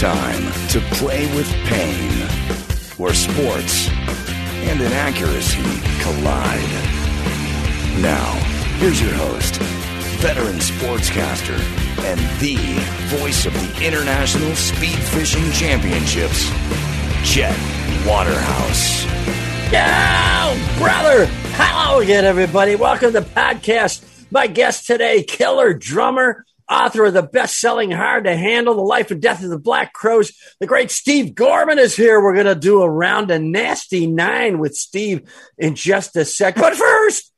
time to play with pain, where sports and inaccuracy collide. Now, here's your host, veteran sportscaster, and the voice of the International Speed Fishing Championships, Chet Waterhouse. Yo, brother! Hello again, everybody. Welcome to the podcast. My guest today, killer drummer, author of the best-selling Hard to Handle, The Life and Death of the Black Crowes. The great Steve Gorman is here. We're going to do a round of nasty nine with Steve in just a sec. But first,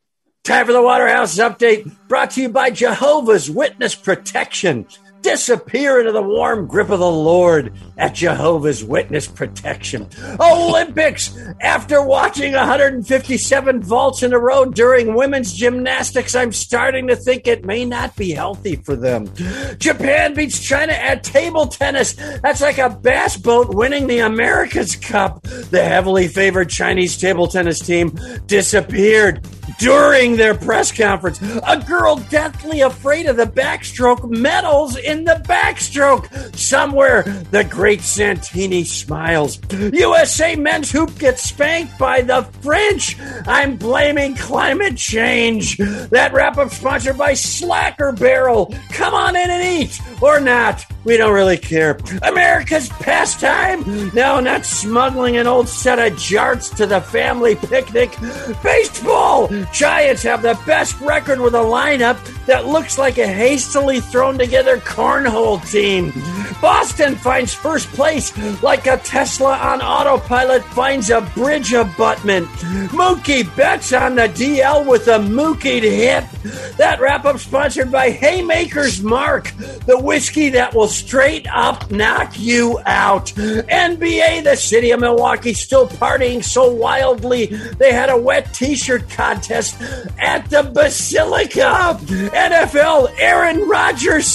time for the Waterhouse update brought to you by Jehovah's Witness Protection. Disappear into the warm grip of the Lord at Jehovah's Witness Protection. Olympics! After watching 157 vaults in a row during women's gymnastics, I'm starting to think it may not be healthy for them. Japan beats China at table tennis. That's like a bass boat winning the America's Cup. The heavily favored Chinese table tennis team disappeared during their press conference. A girl deathly afraid of the backstroke medals the backstroke. Somewhere, the great Santini smiles. USA men's hoop gets spanked by the French. I'm blaming climate change. That wrap up sponsored by Slacker Barrel. Come on in and eat, or not. We don't really care. America's pastime? No, not smuggling an old set of jarts to the family picnic. Baseball! Giants have the best record with a lineup that looks like a hastily thrown together cornhole team. Boston finds first place like a Tesla on autopilot finds a bridge abutment. Mookie Betts on the DL with a Mookie hip. That wrap up sponsored by Haymaker's Mark, the whiskey that will straight up knock you out. NBA, the city of Milwaukee, still partying so wildly they had a wet t shirt contest at the Basilica. NFL, Aaron Rodgers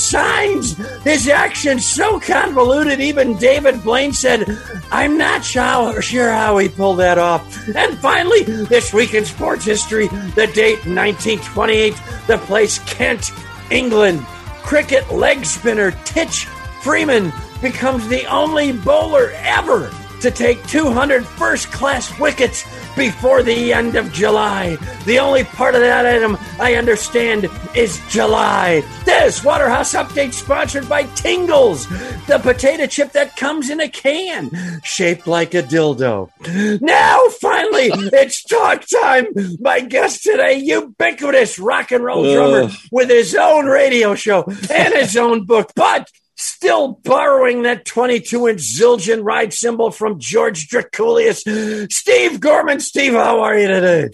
his action so convoluted, even David Blaine said, I'm not sure how he pulled that off. And finally, this week in sports history, the date 1928, the place Kent, England. Cricket leg spinner Titch Freeman becomes the only bowler ever to take 200 first class wickets before the end of July. The only part of that item I understand is July. This Waterhouse Update sponsored by Tingles, the potato chip that comes in a can, shaped like a dildo. Now, finally, it's talk time. My guest today, ubiquitous rock and roll drummer with his own radio show and his own book, but still borrowing that 22 inch Zildjian ride cymbal from George Drakoulias. Steve Gorman, Steve, how are you today?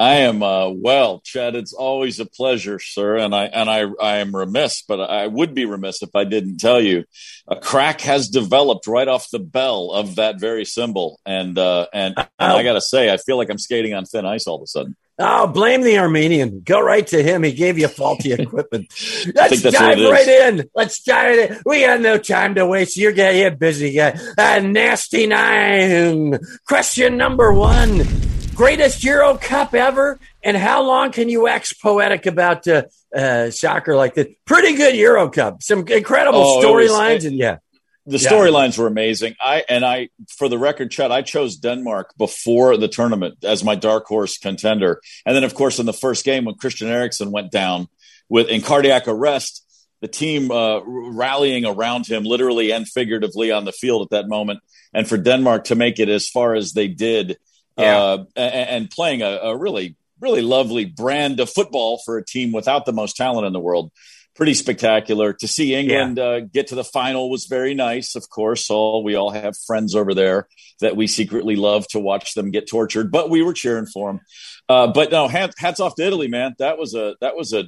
I am uh, well, Chad. It's always a pleasure, sir, and I and I I am remiss, but I would be remiss if I didn't tell you, a crack has developed right off the bell of that very cymbal. and uh, and, and I got to say, I feel like I'm skating on thin ice all of a sudden. Oh, blame the Armenian. Go right to him. He gave you faulty equipment. Let's dive right in. Let's dive in. We got no time to waste. You're getting you're busy guy. Uh, nasty nine. Question number one. Greatest Euro Cup ever, and how long can you wax poetic about uh, uh, soccer like this? Pretty good Euro Cup. Some incredible oh, storylines, and yeah, the storylines were amazing. I and I, for the record, Chad, I chose Denmark before the tournament as my dark horse contender, and then of course in the first game when Christian Eriksen went down with in cardiac arrest, the team uh, rallying around him, literally and figuratively, on the field at that moment, and for Denmark to make it as far as they did yeah. uh, and, and, playing a, a, really, really lovely brand of football for a team without the most talent in the world. Pretty spectacular to see England yeah. uh, get to the final was very nice. Of course, all we all have friends over there that we secretly love to watch them get tortured, but we were cheering for them. Uh, but no, hats off to Italy, man. That was a that was a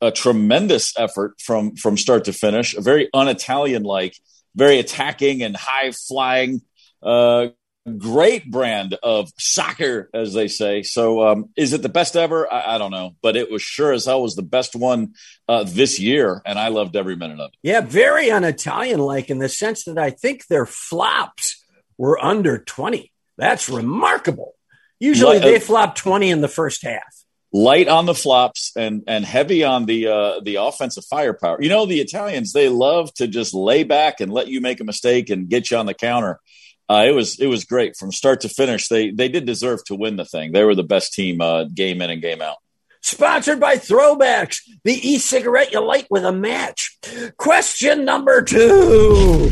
a tremendous effort from from start to finish. A very un-Italian like, very attacking and high flying uh, great brand of soccer, as they say. So, um, is it the best ever? I, I, don't know, but it was sure as hell was the best one uh, this year, and I loved every minute of it. Yeah, very un-Italian like in the sense that I think their flops were under twenty. That's remarkable. Usually, they uh, flop twenty in the first half. light on the flops and and heavy on the uh, the offensive firepower. You know, the Italians they love to just lay back and let you make a mistake and get you on the counter. Uh, it was it was great from start to finish. They they did deserve to win the thing. They were the best team uh, game in and game out. Sponsored by Throwbacks, the e-cigarette you light with a match. Question number two.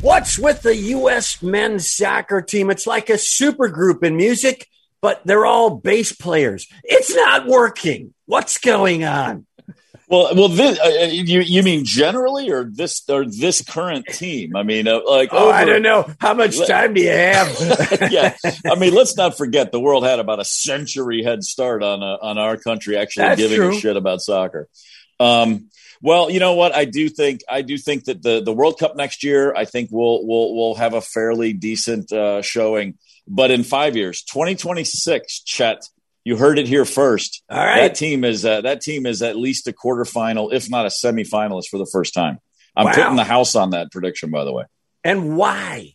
What's with the U.S. men's soccer team? It's like a super group in music but they're all bass players. It's not working. What's going on? Well, well, this, uh, uh, you you mean generally, or this or this current team? I mean, uh, like oh, over, I don't know. How much time do you have? yeah, I mean, let's not forget the world had about a century head start on uh, on our country actually That's giving true. a shit about soccer. Um, well, you know what? I do think I do think that the the World Cup next year, I think we'll we'll we'll have a fairly decent uh, showing. But in five years, 2026, Chet, you heard it here first. All right, that team is uh, that team is at least a quarterfinal, if not a semifinalist, for the first time. I'm wow. putting the house on that prediction, by the way. And why?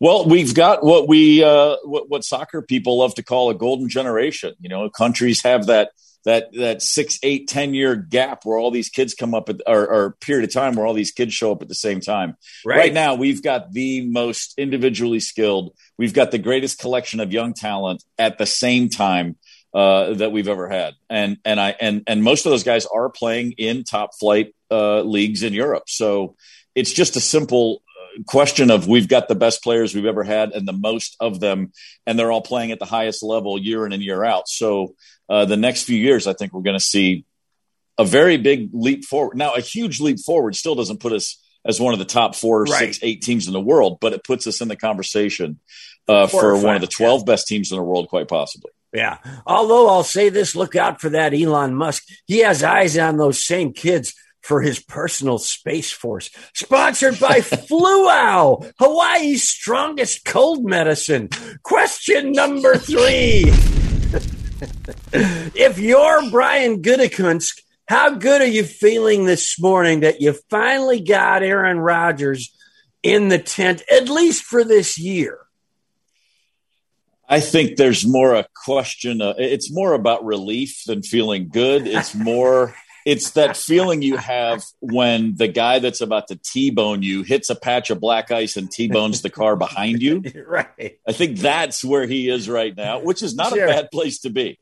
Well, we've got what we uh, what, what soccer people love to call a golden generation. You know, countries have that that that six, eight, ten year gap where all these kids come up at or, or period of time where all these kids show up at the same time. Right. right now, we've got the most individually skilled. We've got the greatest collection of young talent at the same time uh, that we've ever had, and and I and and most of those guys are playing in top flight uh, leagues in Europe. So it's just a simple uh, question of we've got the best players we've ever had and the most of them, and they're all playing at the highest level year in and year out. So uh, the next few years, I think we're going to see a very big leap forward. Now, a huge leap forward still doesn't put us as one of the top four, right. six, eight teams in the world, but it puts us in the conversation uh, for one of the 12 yeah. best teams in the world, quite possibly. Yeah. Although I'll say this look out for that Elon Musk. He has eyes on those same kids for his personal space force. Sponsored by Fluow, Hawaii's strongest cold medicine. Question number three. if you're Brian Gutekunst, how good are you feeling this morning that you finally got Aaron Rodgers in the tent, at least for this year? I think there's more a question. Of, it's more about relief than feeling good. It's more it's that feeling you have when the guy that's about to T-bone you hits a patch of black ice and T-bones the car behind you. right. I think that's where he is right now, which is not sure. a bad place to be.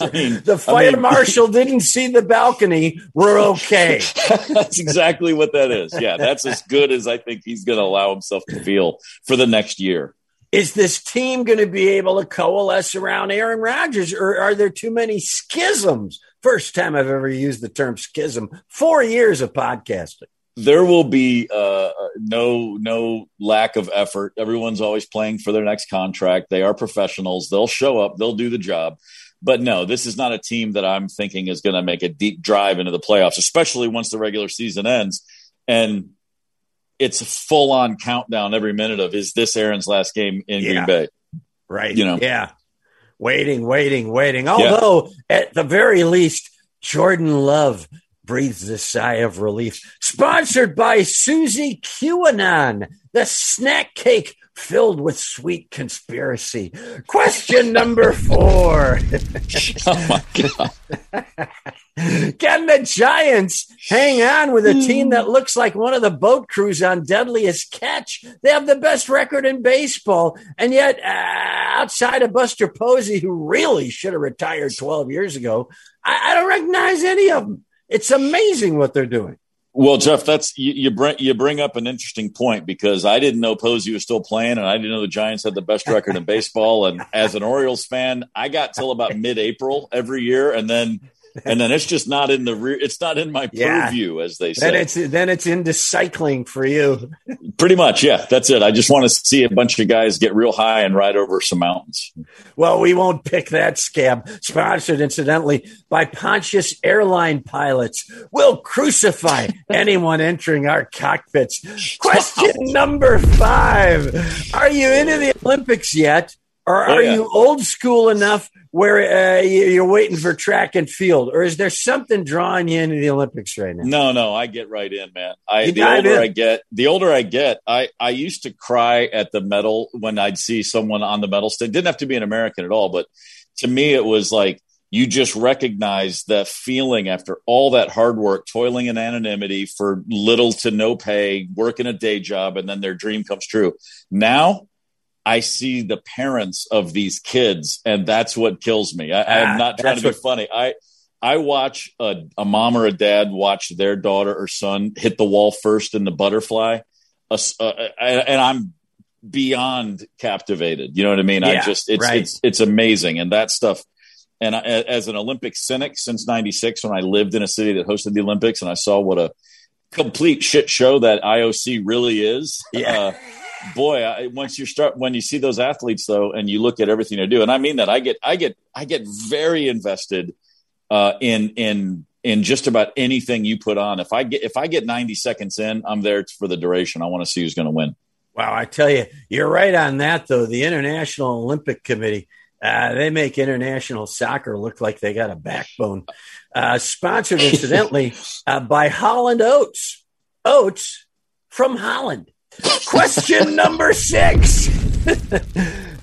I mean, the fire I mean, marshal didn't see the balcony. We're okay. that's exactly what that is. Yeah, that's as good as I think he's going to allow himself to feel for the next year. Is this team going to be able to coalesce around Aaron Rodgers, or are there too many schisms First time I've ever used the term schism. Four years of podcasting. There will be uh, no no lack of effort. Everyone's always playing for their next contract. They are professionals. They'll show up. They'll do the job. But no, this is not a team that I'm thinking is going to make a deep drive into the playoffs, especially once the regular season ends. And it's a full on countdown every minute of is this Aaron's last game in yeah. Green Bay? Right. You know. Yeah waiting, waiting, waiting. Although, yeah. at the very least, Jordan Love breathes a sigh of relief. Sponsored by Suzy QAnon, the snack cake filled with sweet conspiracy. Question number four. oh my God. Can the Giants hang on with a team that looks like one of the boat crews on Deadliest Catch? They have the best record in baseball. And yet, uh, outside of Buster Posey, who really should have retired 12 years ago, I, I don't recognize any of them. It's amazing what they're doing. Well, Jeff, that's you, you, bring you bring up an interesting point because I didn't know Posey was still playing, and I didn't know the Giants had the best record in baseball. And as an Orioles fan, I got till about mid-April every year, and then and then it's just not in the rear. It's not in my purview, yeah. as they say. Then it's then it's into cycling for you. Pretty much, yeah. That's it. I just want to see a bunch of guys get real high and ride over some mountains. Well, we won't pick that scab. Sponsored, incidentally, by Pontius Airline Pilots. We'll crucify anyone entering our cockpits. Question number five: Are you into the Olympics yet? Or oh, are oh, yeah. you old school enough where uh, you're waiting for track and field, or is there something drawing you into the Olympics right now? No, no, I get right in, man. I the older in. I get, the older I get, I I used to cry at the medal when I'd see someone on the medal stand. Didn't have to be an American at all, but to me, it was like you just recognize the feeling after all that hard work, toiling in anonymity for little to no pay, working a day job, and then their dream comes true. Now I see the parents of these kids, and that's what kills me. I, am ah, not trying to be what... funny. I I watch a, a, mom or a dad watch their daughter or son hit the wall first in the butterfly, uh, uh, and I'm beyond captivated. You know what I mean? Yeah, I just it's right. it's it's amazing, and that stuff. And I, as an Olympic cynic since '96, when I lived in a city that hosted the Olympics, and I saw what a complete shit show that IOC really is. Yeah. Uh, boy, I, once you start when you see those athletes though, and you look at everything they do, and I mean that I get I get I get very invested uh, in in in just about anything you put on. If I get if I get 90 seconds in, I'm there for the duration. I want to see who's going to win. Wow, I tell you, you're right on that though. The International Olympic Committee, uh, they make international soccer look like they got a backbone. Uh, sponsored, incidentally, uh, by Holland Oats. Oats from Holland. Question number six.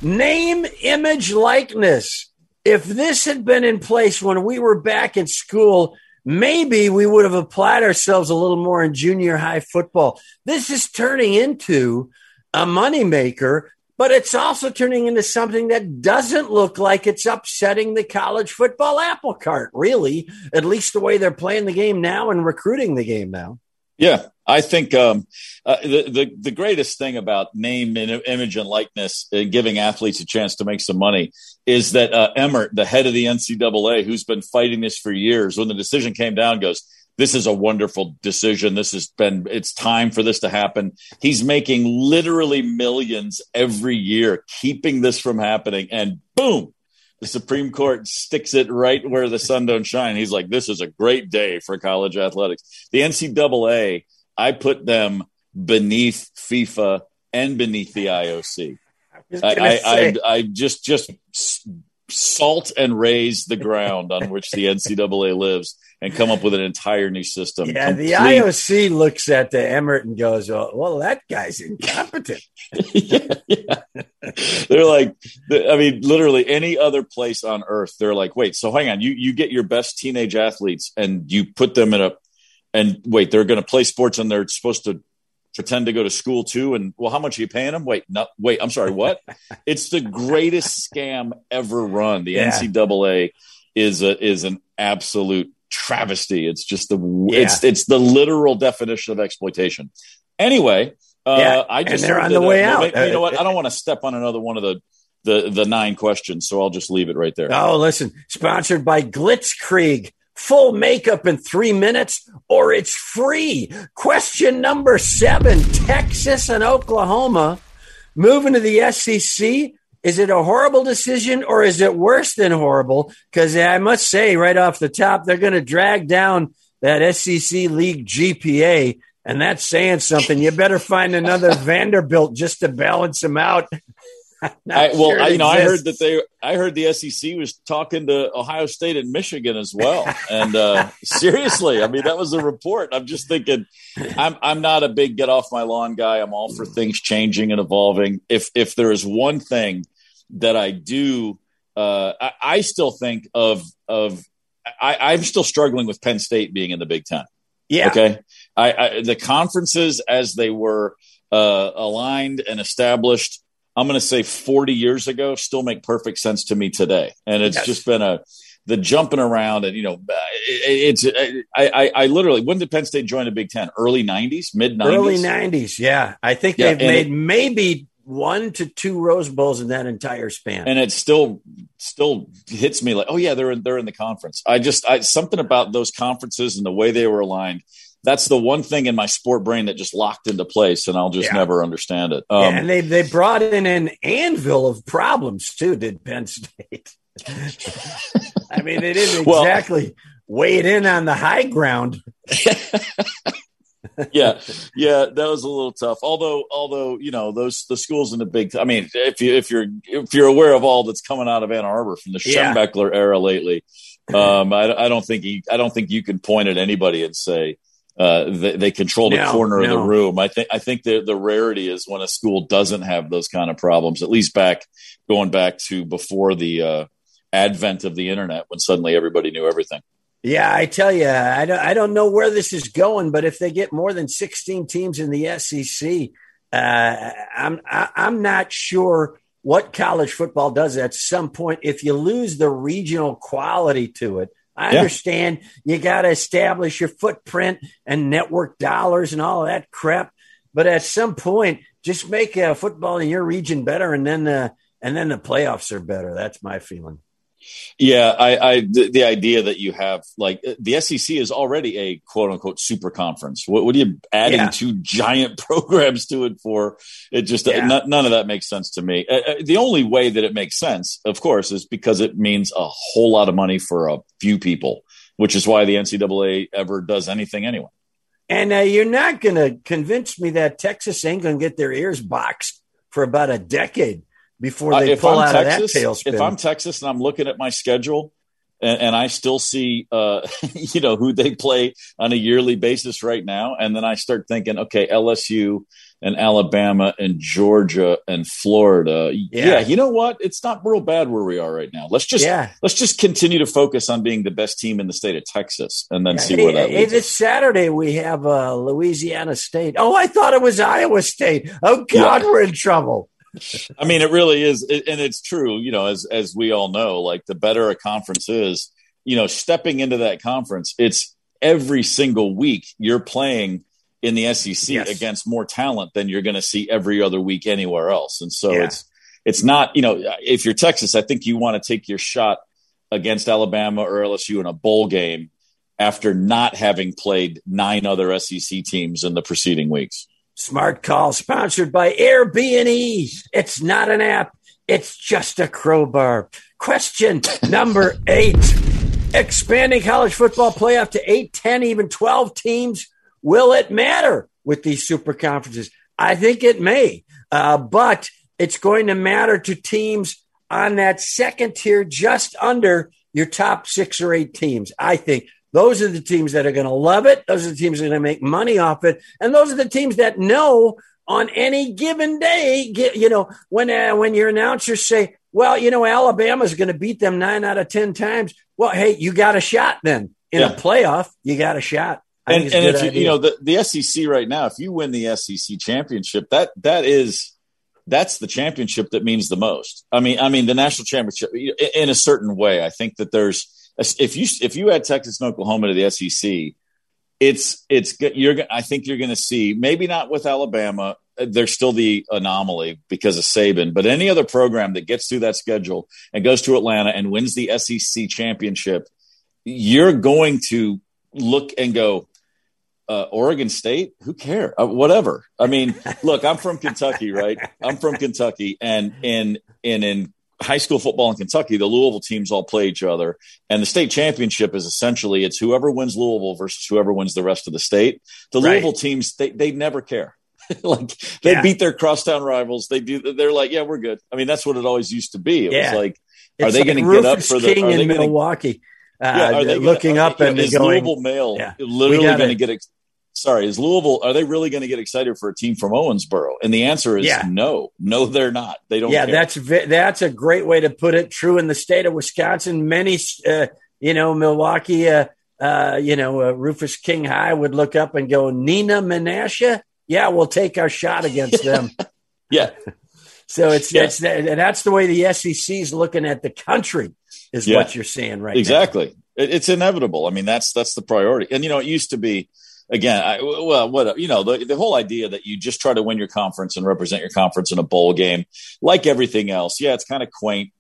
Name, image, likeness if this had been in place when we were back in school, maybe we would have applied ourselves a little more in junior high football. This is turning into a moneymaker, but it's also turning into something that doesn't look like it's upsetting the college football apple cart, really, at least the way they're playing the game now and recruiting the game now. Yeah, I think um, uh, the, the, the greatest thing about name and image and likeness and giving athletes a chance to make some money is that uh, Emmert, the head of the NCAA, who's been fighting this for years, when the decision came down, goes, "This is a wonderful decision. This has been. It's time for this to happen." He's making literally millions every year, keeping this from happening, and boom, the Supreme Court sticks it right where the sun don't shine. He's like, this is a great day for college athletics. The NCAA, I put them beneath FIFA and beneath the IOC. I, I, I, I, just just salt and raise the ground on which the NCAA lives and come up with an entire new system. Yeah, Complete. the IOC looks at the Emmert and goes, "Well, well that guy's incompetent." yeah, yeah. They're like, I mean, literally any other place on earth, they're like, "Wait, so hang on, you you get your best teenage athletes and you put them in a, and wait, they're going to play sports and they're supposed to pretend to go to school too. And well, how much are you paying them? Wait, no, wait, I'm sorry, what? it's the greatest scam ever run. The yeah. NCAA is a is an absolute travesty. It's just the yeah. it's it's the literal definition of exploitation. Anyway, uh, yeah. I just and they're on the way uh, out. you know what? I don't want to step on another one of the the the nine questions, so I'll just leave it right there. Oh, listen, sponsored by Glitzkrieg. Full makeup in three minutes, or it's free. Question number seven: Texas and Oklahoma moving to the SEC is it a horrible decision or is it worse than horrible? Because I must say, right off the top, they're going to drag down that SEC league GPA, and that's saying something. You better find another Vanderbilt just to balance them out. I, well, sure I, you know, I heard that they, I heard the SEC was talking to Ohio State and Michigan as well. And uh, seriously, I mean, that was a report. I'm just thinking, I'm, I'm not a big get off my lawn guy. I'm all for things changing and evolving. If, if there is one thing that I do. Uh, I, I, still think of of I, am still struggling with Penn State being in the Big Ten. Yeah. Okay. I, I the conferences as they were uh, aligned and established. I'm going to say 40 years ago still make perfect sense to me today, and it's yes. just been a the jumping around and you know uh, it's uh, I, I, I literally when did Penn State join the Big Ten? Early 90s, mid 90s, early 90s. Yeah, I think yeah, they've made it, maybe one to two Rose Bowls in that entire span, and it still still hits me like, oh yeah, they're in, they're in the conference. I just I, something about those conferences and the way they were aligned. That's the one thing in my sport brain that just locked into place, and I'll just yeah. never understand it. Um, yeah, and they they brought in an anvil of problems too. Did Penn State? I mean, they didn't exactly weigh it in on the high ground. yeah, yeah, that was a little tough. Although, although you know those the schools in the big. I mean, if you if you're if you're aware of all that's coming out of Ann Arbor from the Schembechler yeah. era lately, um, I, I, don't think he, I don't think you can point at anybody and say uh, they, they, control the no, corner no. of the room. I think I think the the rarity is when a school doesn't have those kind of problems. At least back going back to before the uh, advent of the internet when suddenly everybody knew everything. Yeah, I tell you, I don't, I don't know where this is going, but if they get more than 16 teams in the SEC, uh, I'm, I, I'm not sure what college football does at some point. If you lose the regional quality to it, I yeah. understand you got to establish your footprint and network dollars and all of that crap. But at some point, just make uh, football in your region better, and then uh, and then the playoffs are better. That's my feeling. Yeah, I, I the, the, idea that you have like the SEC is already a quote unquote super conference. What, what are you adding yeah. two giant programs to it for? It just yeah. n- none of that makes sense to me. Uh, uh, the only way that it makes sense, of course, is because it means a whole lot of money for a few people, which is why the NCAA ever does anything anyway. And uh, you're not going to convince me that Texas ain't going to get their ears boxed for about a decade before they uh, pull I'm out Texas, of that tailspin. If I'm Texas and I'm looking at my schedule and, and I still see, uh, you know, who they play on a yearly basis right now, and then I start thinking, okay, LSU and Alabama and Georgia and Florida. Yeah. yeah. you know what? It's not real bad where we are right now. Let's just yeah. let's just continue to focus on being the best team in the state of Texas, and then yeah. see where that hey, this Saturday we have uh, Louisiana State. Oh, I thought it was Iowa State. Oh God, we're in trouble. I mean, it really is, and it's true. You know, as as we all know, like the better a conference is, you know, stepping into that conference, it's every single week you're playing in the SEC yes. against more talent than you're going to see every other week anywhere else. And so yeah. it's it's not, you know, if you're Texas, I think you want to take your shot against Alabama or LSU in a bowl game after not having played nine other SEC teams in the preceding weeks. Smart call sponsored by Airbnb. It's not an app. It's just a crowbar. Question number eight. Expanding college football playoff to 8, 10, even 12 teams Will it matter with these super conferences? I think it may, uh, but it's going to matter to teams on that second tier, just under your top six or eight teams. I think those are the teams that are going to love it. Those are the teams that are going to make money off it. And those are the teams that know on any given day, you know, when, uh, when your announcers say, well, you know, Alabama's going to beat them nine out of 10 times. Well, hey, you got a shot then in yeah. a playoff. You got a shot and, and if you, you know the, the SEC right now, if you win the SEC championship, that that is that's the championship that means the most. I mean, I mean the national championship in a certain way. I think that there's if you if you add Texas and Oklahoma to the SEC, it's it's you're I think you're going to see maybe not with Alabama. They're still the anomaly because of Saban, but any other program that gets through that schedule and goes to Atlanta and wins the SEC championship, you're going to look and go, uh, Oregon State, who care? Uh, whatever. I mean, look, I'm from Kentucky, right? I'm from Kentucky, and in in in high school football in Kentucky, the Louisville teams all play each other, and the state championship is essentially it's whoever wins Louisville versus whoever wins the rest of the state. The right. Louisville teams, they they never care. like they yeah. beat their crosstown rivals. They do. They're like, yeah, we're good. I mean, that's what it always used to be. It yeah. was like, are it's they like going to get up for the? King in gonna, Milwaukee. Uh, yeah, are they looking gonna, up and is going, Louisville Male yeah, literally going to get? Sorry, is Louisville? Are they really going to get excited for a team from Owensboro? And the answer is yeah. no, no, they're not. They don't. Yeah, care. that's that's a great way to put it. True in the state of Wisconsin, many, uh, you know, Milwaukee, uh, uh, you know, uh, Rufus King High would look up and go, Neenah Menasha. Yeah, we'll take our shot against them. yeah. So it's yeah. it's and that's the way the SEC is looking at the country is yeah. what you're saying right exactly it's inevitable i mean that's that's the priority and you know it used to be again I, well what you know the, the whole idea that you just try to win your conference and represent your conference in a bowl game like everything else yeah it's kind of quaint.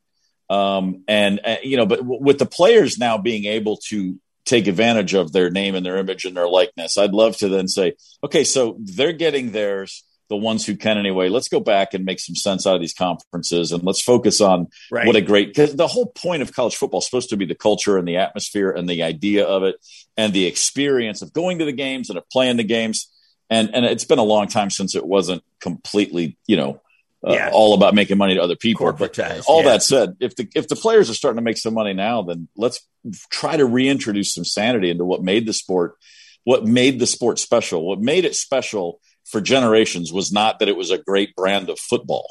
Um, and uh, you know but w- with the players now being able to take advantage of their name and their image and their likeness i'd love to then say okay so they're getting theirs the ones who can anyway. Let's go back and make some sense out of these conferences and let's focus on right. what a great because the whole point of college football is supposed to be the culture and the atmosphere and the idea of it and the experience of going to the games and of playing the games. And and it's been a long time since it wasn't completely, you know, uh, yeah. all about making money to other people. But all yeah. that said, if the if the players are starting to make some money now, then let's try to reintroduce some sanity into what made the sport, what made the sport special, what made it special for generations was not that it was a great brand of football.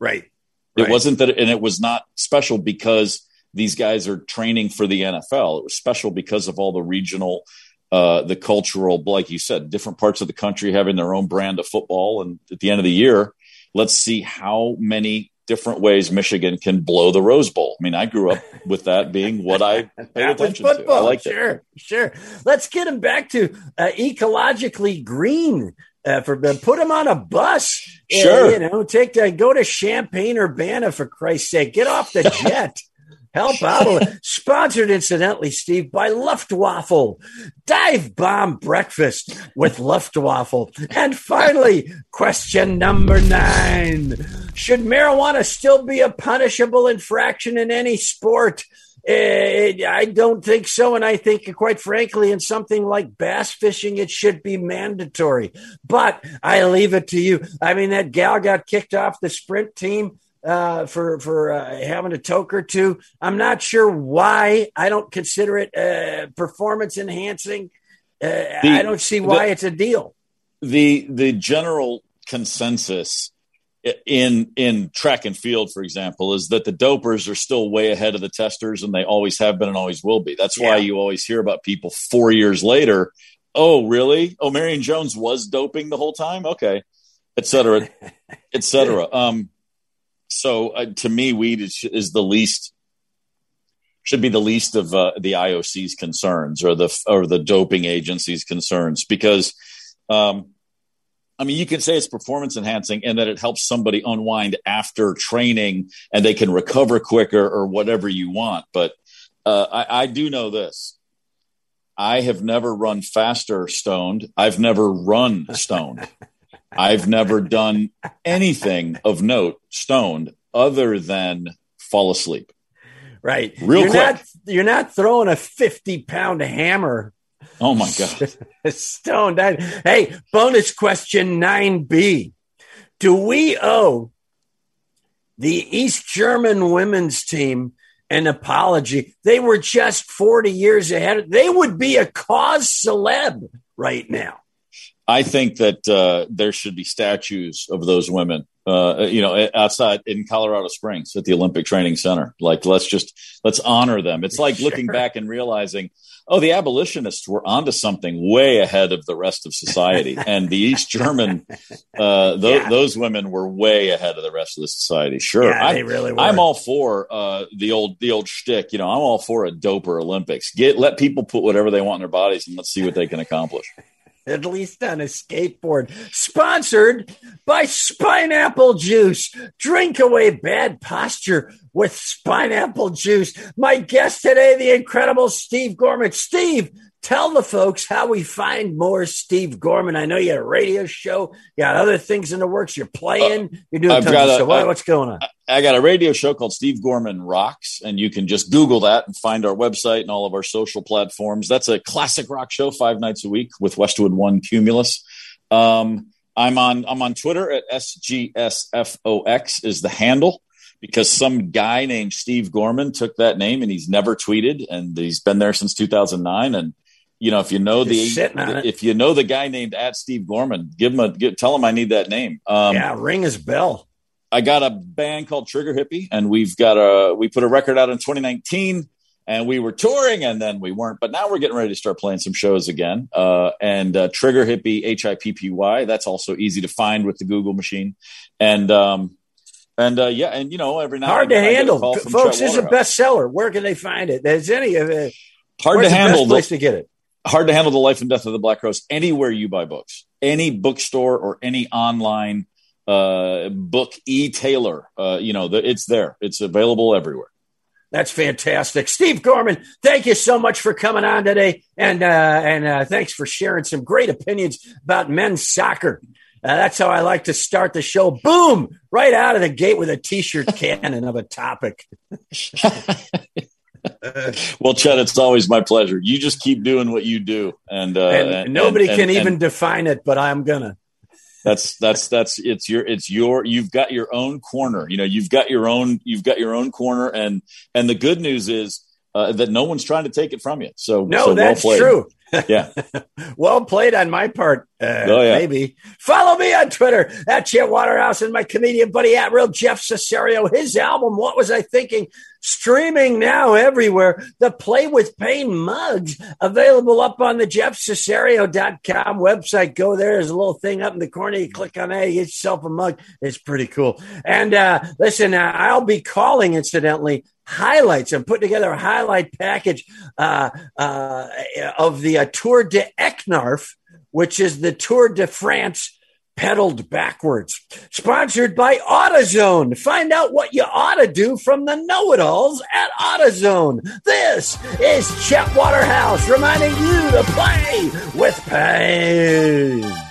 Right. It right. wasn't that, and it was not special because these guys are training for the NFL. It was special because of all the regional, uh, the cultural, like you said, different parts of the country having their own brand of football. And at the end of the year, let's see how many different ways Michigan can blow the Rose Bowl. I mean, I grew up with that being what I paid attention to. I like sure, it. sure. Let's get them back to uh, ecologically green. Uh, for put him on a bus, sure. Uh, you know, take uh, go to Champaign Urbana for Christ's sake. Get off the jet. Help out. Sponsored, incidentally, Steve, by Luftwaffe. Dive bomb breakfast with Luftwaffe. And finally, question number nine Should marijuana still be a punishable infraction in any sport? Uh, I don't think so. And I think, quite frankly, in something like bass fishing, it should be mandatory. But I leave it to you. I mean, that gal got kicked off the sprint team uh, for for uh, having a toke or two. I'm not sure why. I don't consider it uh, performance enhancing. Uh, the, I don't see why the, it's a deal. The the general consensus in in track and field, for example, is that the dopers are still way ahead of the testers, and they always have been and always will be. That's why yeah. you always hear about people four years later. Oh, really? Oh, Marion Jones was doping the whole time. Okay, et cetera, et cetera. Um, so uh, to me, weed is, is, the least should be the least of uh, the IOC's concerns or the or the doping agency's concerns because. Um, I mean, you can say it's performance enhancing and that it helps somebody unwind after training and they can recover quicker or whatever you want. But uh, I, I do know this. I have never run faster stoned. I've never run stoned. I've never done anything of note stoned other than fall asleep. Right. Real you're quick. Not, you're not throwing a 50 pound hammer. Oh my God. stoned. Hey, bonus question 9B. Do we owe the East German women's team an apology? They were just 40 years ahead. They would be a cause celeb right now. I think that uh, there should be statues of those women. Uh, you know, outside in Colorado Springs at the Olympic Training Center. Like, let's just let's honor them. It's like sure. looking back and realizing, oh, the abolitionists were onto something way ahead of the rest of society, and the East German, uh, th- yeah. those women were way ahead of the rest of the society. Sure, yeah, I, they really were. I'm all for uh, the old the old shtick. You know, I'm all for a doper Olympics. Get let people put whatever they want in their bodies, and let's see what they can accomplish at least on a skateboard. Sponsored by Spineapple Juice. Drink away bad posture with Spineapple Juice. My guest today, the incredible Steve Gorman. Steve, tell the folks how we find more Steve Gorman. I know you got a radio show, you got other things in the works. You're playing, uh, you're doing I've tons of stuff. what's going on? I got a radio show called Steve Gorman Rocks, and you can just Google that and find our website and all of our social platforms. That's a classic rock show, five nights a week with Westwood One Cumulus. Um, I'm on I'm on Twitter at SGSFOX is the handle because some guy named Steve Gorman took that name and he's never tweeted and he's been there since 2009 and you know, if you know Just the if you know the guy named at Steve Gorman, give him a give, tell him I need that name. Um, yeah, ring his bell. I got a band called Trigger Hippy, and we've got a we put a record out in 2019, and we were touring, and then we weren't. But now we're getting ready to start playing some shows again. Uh, and uh, Trigger Hippy, H I P P Y. That's also easy to find with the Google machine, and um, and uh, yeah, and you know, every now hard to handle, folks. This is a bestseller. Where can they find it? There's any of it. Hard to handle. place to get it hard to handle the life and death of the black crowes anywhere you buy books any bookstore or any online uh, book e-tailer uh, you know the, it's there it's available everywhere that's fantastic steve gorman thank you so much for coming on today and uh, and uh, thanks for sharing some great opinions about men's soccer uh, that's how I like to start the show. Boom! Right out of the gate with a t-shirt cannon of a topic. well, Chet, it's always my pleasure. You just keep doing what you do, and, uh, and, and nobody and, can even define it, but I'm gonna. That's that's that's it's your it's your you've got your own corner. You know, you've got your own you've got your own corner, and and the good news is uh, that no one's trying to take it from you. So no, so that's well true. Yeah. well played on my part. Uh, oh, yeah. Maybe. Follow me on Twitter at Chet Waterhouse and my comedian buddy at Real Jeff Cesario. His album, What Was I Thinking? Streaming now everywhere. The Play with Pain mugs available up on the jeffcesario.com website. Go there. There's a little thing up in the corner. You click on it, get yourself a mug. It's pretty cool. And uh, listen, uh, I'll be calling, incidentally, highlights. I'm putting together a highlight package uh, uh, of the uh, Tour de Eknarf, which is the Tour de France pedaled backwards. Sponsored by AutoZone. Find out what you ought to do from the know-it-alls at AutoZone. This is Chet Waterhouse reminding you to play with pain.